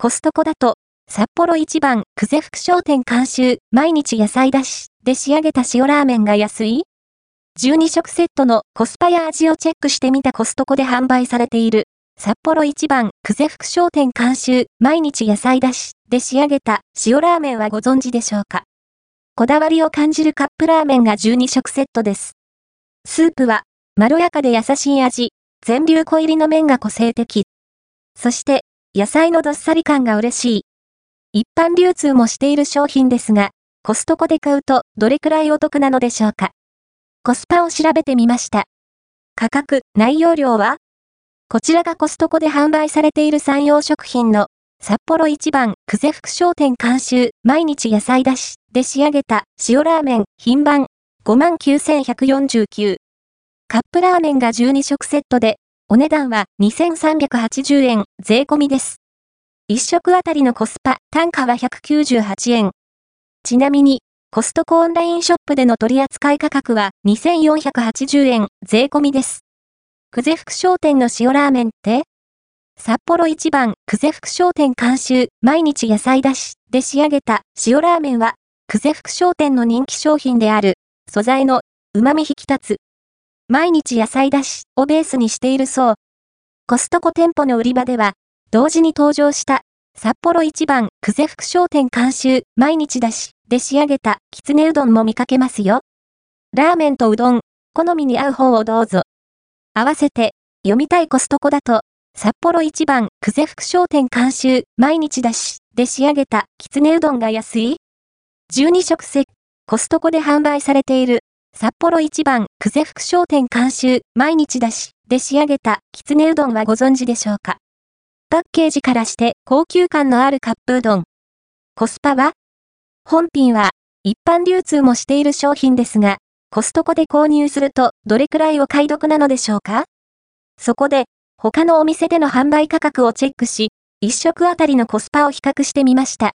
コストコだと、札幌一番、久世福商店監修、毎日野菜だし、で仕上げた塩ラーメンが安い ?12 食セットのコスパや味をチェックしてみたコストコで販売されている、札幌一番、久世福商店監修、毎日野菜だし、で仕上げた塩ラーメンはご存知でしょうか？こだわりを感じるカップラーメンが12食セットです。スープは、まろやかで優しい味、全粒粉入りの麺が個性的。そして、野菜のどっさり感が嬉しい。一般流通もしている商品ですが、コストコで買うとどれくらいお得なのでしょうか。コスパを調べてみました。価格、内容量は？こちらがコストコで販売されている産業食品の札幌一番、久世福商店監修、毎日野菜だし、で仕上げた、塩ラーメン、品番、59,149。カップラーメンが12食セットで、お値段は2,380円、税込みです。1食あたりのコスパ、単価は198円。ちなみに、コストコオンラインショップでの取扱い価格は2,480円、税込みです。久世福商店の塩ラーメンって？札幌一番、久世福商店監修、毎日野菜だし、で仕上げた塩ラーメンは、久世福商店の人気商品である、素材の旨味引き立つ。毎日野菜だしをベースにしているそう。コストコ店舗の売り場では、同時に登場した、札幌一番、久世福商店監修、毎日だし、で仕上げた、きつねうどんも見かけますよ。ラーメンとうどん、好みに合う方をどうぞ。合わせて、読みたいコストコだと、札幌一番、久世福商店監修、毎日だし、で仕上げた、きつねうどんが安い ?12 食セコストコで販売されている、札幌一番、久世福商店監修、毎日だし、で仕上げた、きつねうどんはご存知でしょうか？パッケージからして高級感のあるカップうどん。コスパは？本品は一般流通もしている商品ですが、コストコで購入するとどれくらいお買い得なのでしょうか？そこで、他のお店での販売価格をチェックし、1食あたりのコスパを比較してみました。